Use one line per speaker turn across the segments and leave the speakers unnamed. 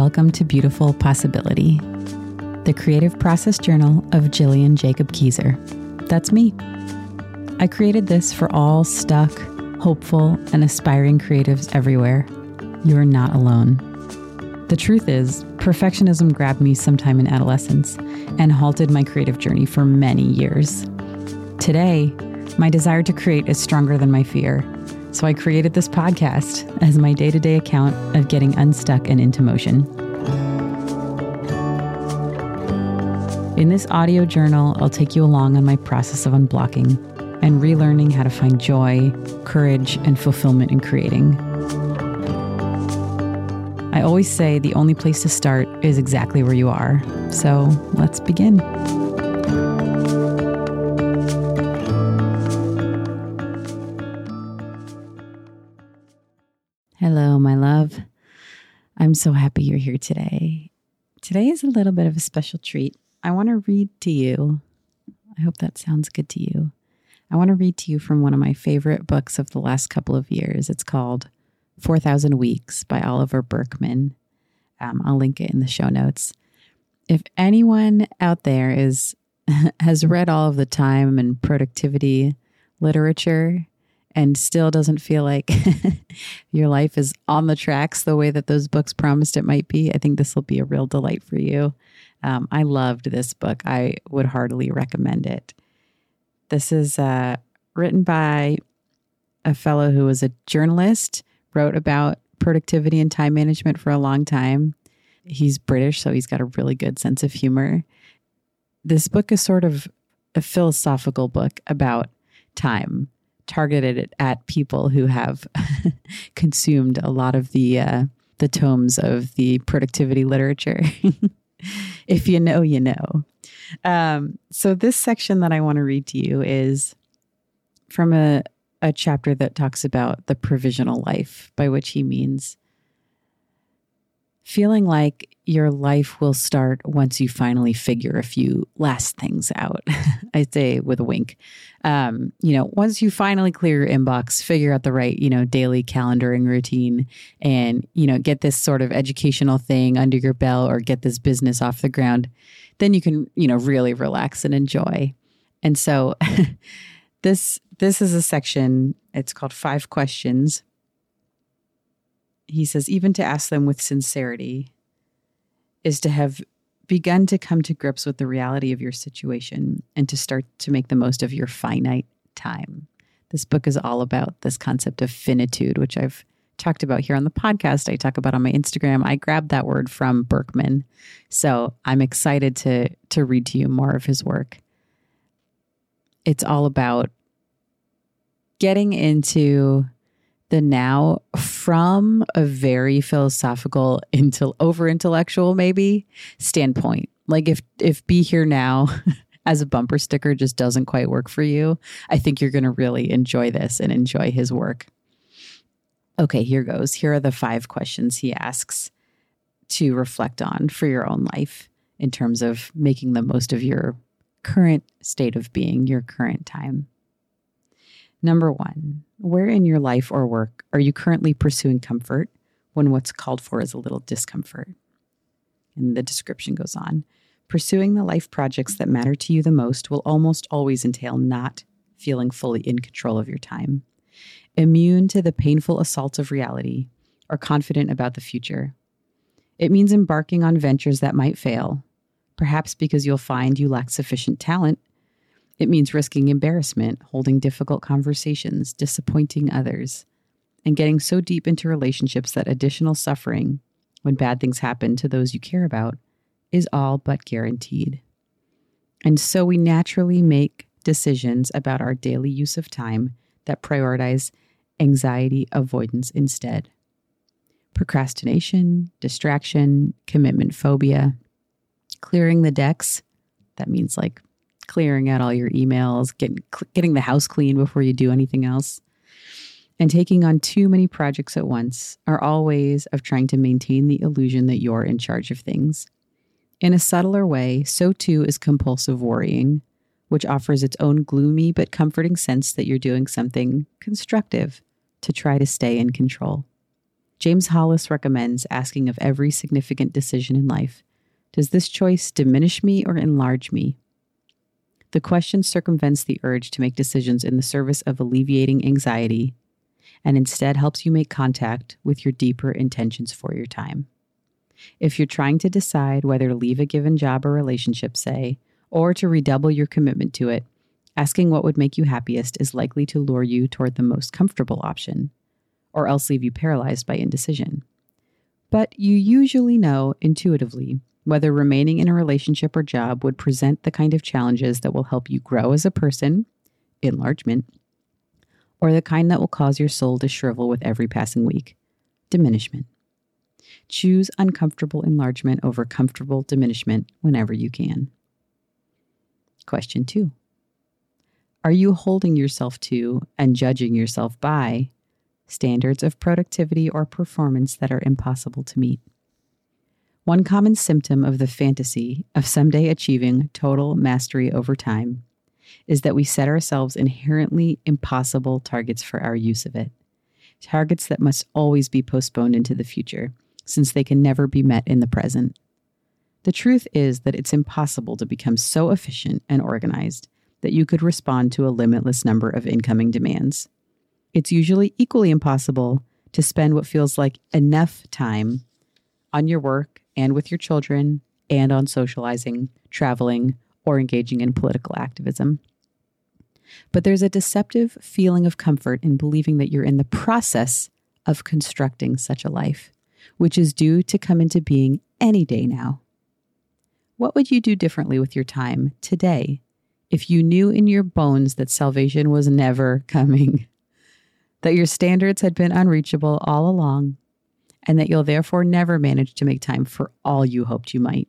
Welcome to Beautiful Possibility, the creative process journal of Gillian Jacob Keyser. That's me. I created this for all stuck, hopeful, and aspiring creatives everywhere. You are not alone. The truth is, perfectionism grabbed me sometime in adolescence and halted my creative journey for many years. Today, my desire to create is stronger than my fear so I created this podcast as my day to day account of getting unstuck and into motion. In this audio journal, I'll take you along on my process of unblocking and relearning how to find joy, courage, and fulfillment in creating. I always say the only place to start is exactly where you are. So let's begin. I'm so happy you're here today. Today is a little bit of a special treat. I want to read to you. I hope that sounds good to you. I want to read to you from one of my favorite books of the last couple of years. It's called 4,000 Weeks by Oliver Burkeman. Um, I'll link it in the show notes. If anyone out there is has read all of the time and productivity literature, and still doesn't feel like your life is on the tracks the way that those books promised it might be, I think this will be a real delight for you. Um, I loved this book. I would heartily recommend it. This is uh, written by a fellow who was a journalist, wrote about productivity and time management for a long time. He's British, so he's got a really good sense of humor. This book is sort of a philosophical book about time targeted at people who have consumed a lot of the uh, the tomes of the productivity literature. if you know, you know. Um, so this section that I want to read to you is from a a chapter that talks about the provisional life, by which he means feeling like your life will start once you finally figure a few last things out. I say with a wink. Um, you know, once you finally clear your inbox, figure out the right, you know, daily calendaring routine and, you know, get this sort of educational thing under your belt or get this business off the ground, then you can, you know, really relax and enjoy. And so this this is a section, it's called Five Questions. He says, even to ask them with sincerity is to have begun to come to grips with the reality of your situation and to start to make the most of your finite time. This book is all about this concept of finitude, which I've talked about here on the podcast. I talk about on my Instagram. I grabbed that word from Burkeman. So I'm excited to to read to you more of his work. It's all about getting into the now from a very philosophical into over intellectual maybe standpoint. Like if if be here now as a bumper sticker just doesn't quite work for you i think you're going to really enjoy this and enjoy his work. Okay here goes. Here are the five questions he asks to reflect on for your own life in terms of making the most of your current state of being your current time Number one, where in your life or work are you currently pursuing comfort when what's called for is a little discomfort? And the description goes on pursuing the life projects that matter to you the most will almost always entail not feeling fully in control of your time, immune to the painful assaults of reality, or confident about the future. It means embarking on ventures that might fail, perhaps because you'll find you lack sufficient talent it means risking embarrassment, holding difficult conversations, disappointing others, and getting so deep into relationships that additional suffering, when bad things happen to those you care about, is all but guaranteed. And so we naturally make decisions about our daily use of time that prioritize anxiety avoidance instead. Procrastination, distraction, commitment phobia, clearing the decks. That means like clearing out all your emails, getting getting the house clean before you do anything else. And taking on too many projects at once are all ways of trying to maintain the illusion that you're in charge of things. In a subtler way, so too is compulsive worrying, which offers its own gloomy but comforting sense that you're doing something constructive to try to stay in control. James Hollis recommends asking of every significant decision in life Does this choice diminish me or enlarge me? The question circumvents the urge to make decisions in the service of alleviating anxiety and instead helps you make contact with your deeper intentions for your time. If you're trying to decide whether to leave a given job or relationship, say, or to redouble your commitment to it, asking what would make you happiest is likely to lure you toward the most comfortable option, or else leave you paralyzed by indecision. But you usually know intuitively whether remaining in a relationship or job would present the kind of challenges that will help you grow as a person, enlargement, or the kind that will cause your soul to shrivel with every passing week, diminishment. Choose uncomfortable enlargement over comfortable diminishment whenever you can. Question two Are you holding yourself to and judging yourself by standards of productivity or performance that are impossible to meet? One common symptom of the fantasy of someday achieving total mastery over time is that we set ourselves inherently impossible targets for our use of it. Targets that must always be postponed into the future, since they can never be met in the present. The truth is that it's impossible to become so efficient and organized that you could respond to a limitless number of incoming demands. It's usually equally impossible to spend what feels like enough time on your work and with your children and on socializing, traveling, or engaging in political activism. But there's a deceptive feeling of comfort in believing that you're in the process of constructing such a life, which is due to come into being any day now. What would you do differently with your time today if you knew in your bones that salvation was never coming, that your standards had been unreachable all along, and that you'll therefore never manage to make time for all you hoped you might?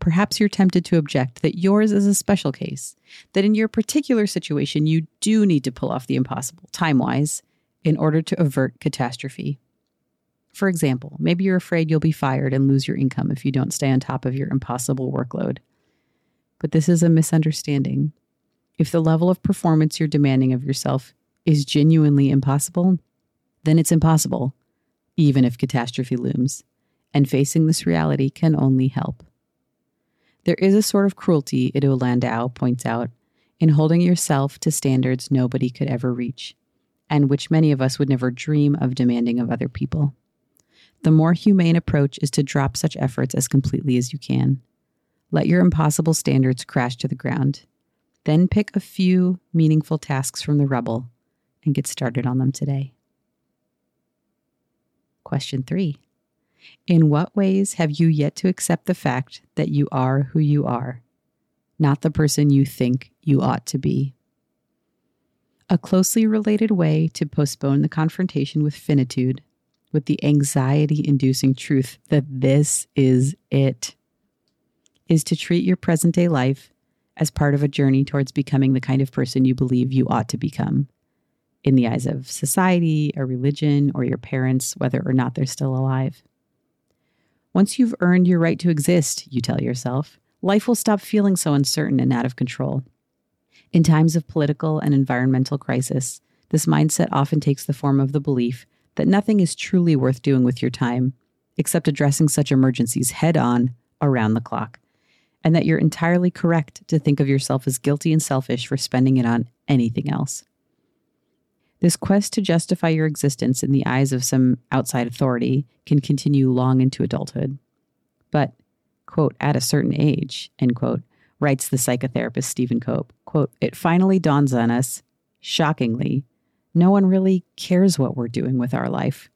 Perhaps you're tempted to object that yours is a special case, that in your particular situation, you do need to pull off the impossible, time wise, in order to avert catastrophe. For example, maybe you're afraid you'll be fired and lose your income if you don't stay on top of your impossible workload. But this is a misunderstanding. If the level of performance you're demanding of yourself is genuinely impossible, then it's impossible, even if catastrophe looms. And facing this reality can only help. There is a sort of cruelty, Iddo Landau points out, in holding yourself to standards nobody could ever reach, and which many of us would never dream of demanding of other people. The more humane approach is to drop such efforts as completely as you can. Let your impossible standards crash to the ground. Then pick a few meaningful tasks from the rubble and get started on them today. Question three in what ways have you yet to accept the fact that you are who you are, not the person you think you ought to be? A closely related way to postpone the confrontation with finitude, with the anxiety inducing truth that this is it, is to treat your present day life as part of a journey towards becoming the kind of person you believe you ought to become in the eyes of society, or religion, or your parents, whether or not they're still alive. Once you've earned your right to exist, you tell yourself, life will stop feeling so uncertain and out of control. In times of political and environmental crisis, this mindset often takes the form of the belief that nothing is truly worth doing with your time except addressing such emergencies head on around the clock, and that you're entirely correct to think of yourself as guilty and selfish for spending it on anything else. This quest to justify your existence in the eyes of some outside authority can continue long into adulthood. But, quote, at a certain age, end quote, writes the psychotherapist Stephen Cope, quote, it finally dawns on us, shockingly, no one really cares what we're doing with our life.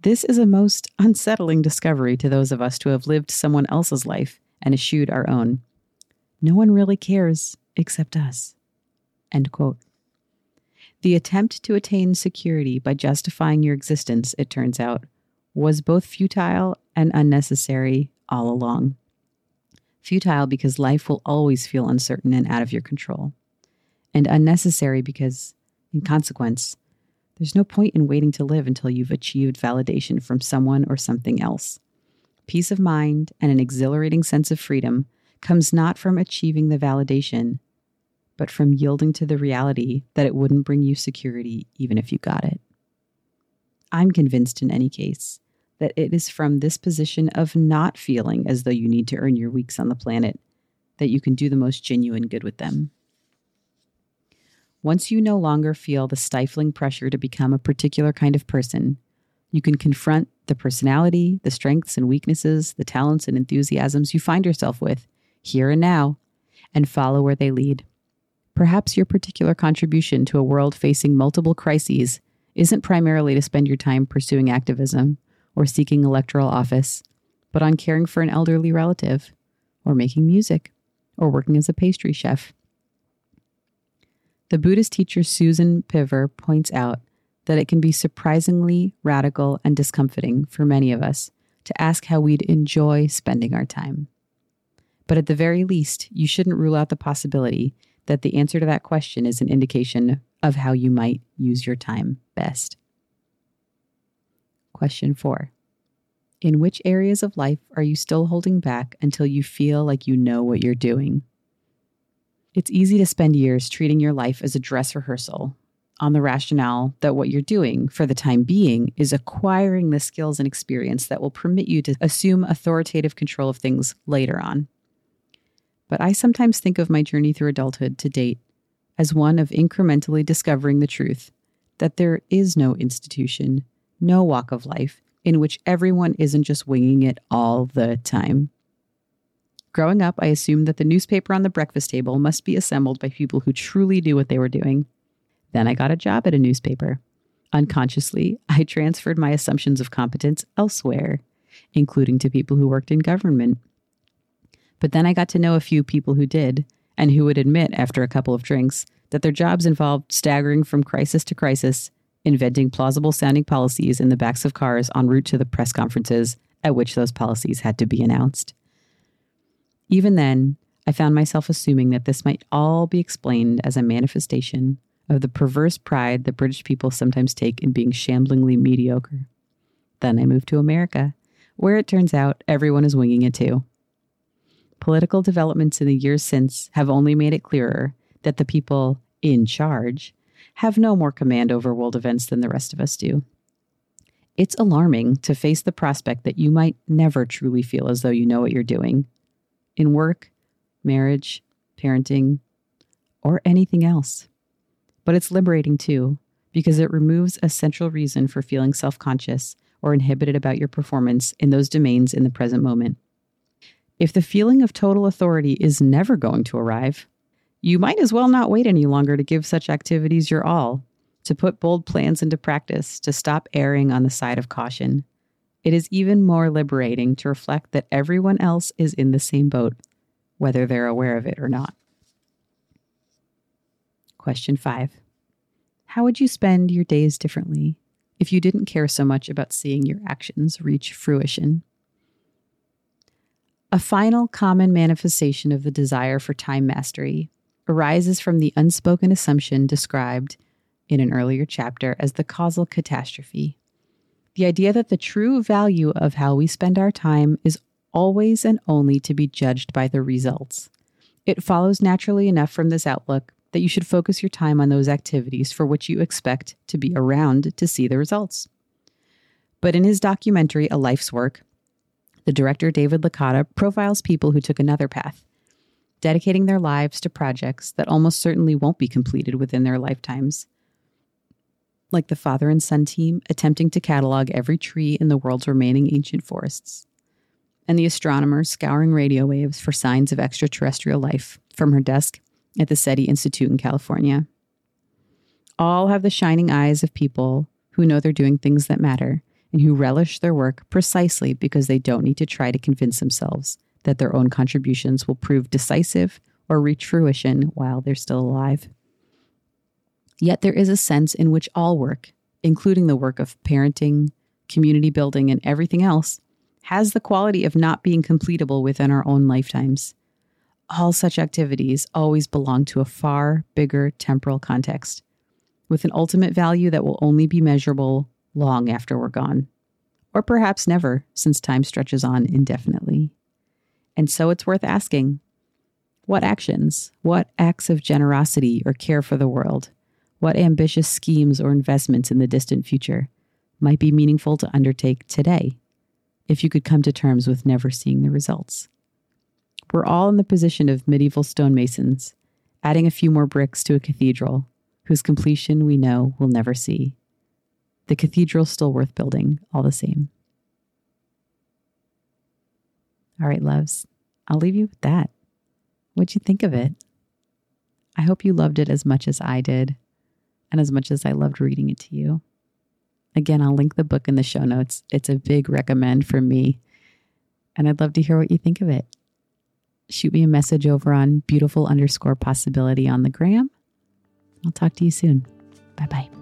This is a most unsettling discovery to those of us who have lived someone else's life and eschewed our own. No one really cares except us. End quote. The attempt to attain security by justifying your existence, it turns out, was both futile and unnecessary all along. Futile because life will always feel uncertain and out of your control, and unnecessary because, in consequence, there's no point in waiting to live until you've achieved validation from someone or something else. Peace of mind and an exhilarating sense of freedom comes not from achieving the validation, but from yielding to the reality that it wouldn't bring you security even if you got it. I'm convinced in any case that it is from this position of not feeling as though you need to earn your weeks on the planet that you can do the most genuine good with them. Once you no longer feel the stifling pressure to become a particular kind of person, you can confront the personality, the strengths and weaknesses, the talents and enthusiasms you find yourself with here and now, and follow where they lead. Perhaps your particular contribution to a world facing multiple crises isn't primarily to spend your time pursuing activism or seeking electoral office, but on caring for an elderly relative, or making music, or working as a pastry chef. The Buddhist teacher Susan Piver points out that it can be surprisingly radical and discomforting for many of us to ask how we'd enjoy spending our time. But at the very least, you shouldn't rule out the possibility that the answer to that question is an indication of how you might use your time best. Question four In which areas of life are you still holding back until you feel like you know what you're doing? It's easy to spend years treating your life as a dress rehearsal on the rationale that what you're doing for the time being is acquiring the skills and experience that will permit you to assume authoritative control of things later on. But I sometimes think of my journey through adulthood to date as one of incrementally discovering the truth that there is no institution, no walk of life in which everyone isn't just winging it all the time. Growing up, I assumed that the newspaper on the breakfast table must be assembled by people who truly knew what they were doing. Then I got a job at a newspaper. Unconsciously, I transferred my assumptions of competence elsewhere, including to people who worked in government. But then I got to know a few people who did, and who would admit after a couple of drinks that their jobs involved staggering from crisis to crisis inventing plausible sounding policies in the backs of cars en route to the press conferences at which those policies had to be announced. Even then, I found myself assuming that this might all be explained as a manifestation of the perverse pride that British people sometimes take in being shamblingly mediocre. Then I moved to America, where it turns out everyone is winging it too. Political developments in the years since have only made it clearer that the people in charge have no more command over world events than the rest of us do. It's alarming to face the prospect that you might never truly feel as though you know what you're doing in work, marriage, parenting, or anything else. But it's liberating too, because it removes a central reason for feeling self conscious or inhibited about your performance in those domains in the present moment. If the feeling of total authority is never going to arrive, you might as well not wait any longer to give such activities your all, to put bold plans into practice, to stop erring on the side of caution. It is even more liberating to reflect that everyone else is in the same boat, whether they're aware of it or not. Question five How would you spend your days differently if you didn't care so much about seeing your actions reach fruition? A final common manifestation of the desire for time mastery arises from the unspoken assumption described in an earlier chapter as the causal catastrophe. The idea that the true value of how we spend our time is always and only to be judged by the results. It follows naturally enough from this outlook that you should focus your time on those activities for which you expect to be around to see the results. But in his documentary, A Life's Work, the director David Licata profiles people who took another path dedicating their lives to projects that almost certainly won't be completed within their lifetimes. Like the father and son team attempting to catalog every tree in the world's remaining ancient forests, and the astronomer scouring radio waves for signs of extraterrestrial life from her desk at the SETI Institute in California. All have the shining eyes of people who know they're doing things that matter and who relish their work precisely because they don't need to try to convince themselves that their own contributions will prove decisive or reach fruition while they're still alive. Yet there is a sense in which all work, including the work of parenting, community building, and everything else, has the quality of not being completable within our own lifetimes. All such activities always belong to a far bigger temporal context, with an ultimate value that will only be measurable long after we're gone. Or perhaps never, since time stretches on indefinitely. And so it's worth asking what actions, what acts of generosity or care for the world, what ambitious schemes or investments in the distant future might be meaningful to undertake today if you could come to terms with never seeing the results. We're all in the position of medieval stonemasons, adding a few more bricks to a cathedral whose completion we know we'll never see. The cathedral's still worth building, all the same. All right, loves, I'll leave you with that. What'd you think of it? I hope you loved it as much as I did, and as much as I loved reading it to you. Again, I'll link the book in the show notes. It's a big recommend for me, and I'd love to hear what you think of it. Shoot me a message over on beautiful underscore possibility on the gram I'll talk to you soon. Bye bye.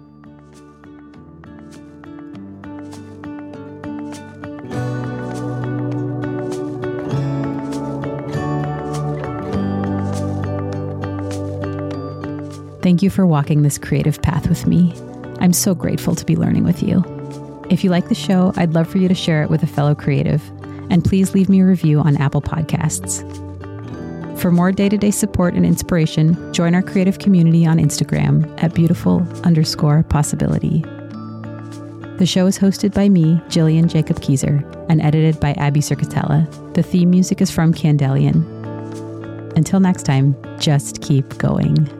Thank you for walking this creative path with me. I'm so grateful to be learning with you. If you like the show, I'd love for you to share it with a fellow creative, and please leave me a review on Apple Podcasts. For more day to day support and inspiration, join our creative community on Instagram at beautiful underscore possibility. The show is hosted by me, Gillian Jacob Keyser, and edited by Abby Circatella. The theme music is from Candelian. Until next time, just keep going.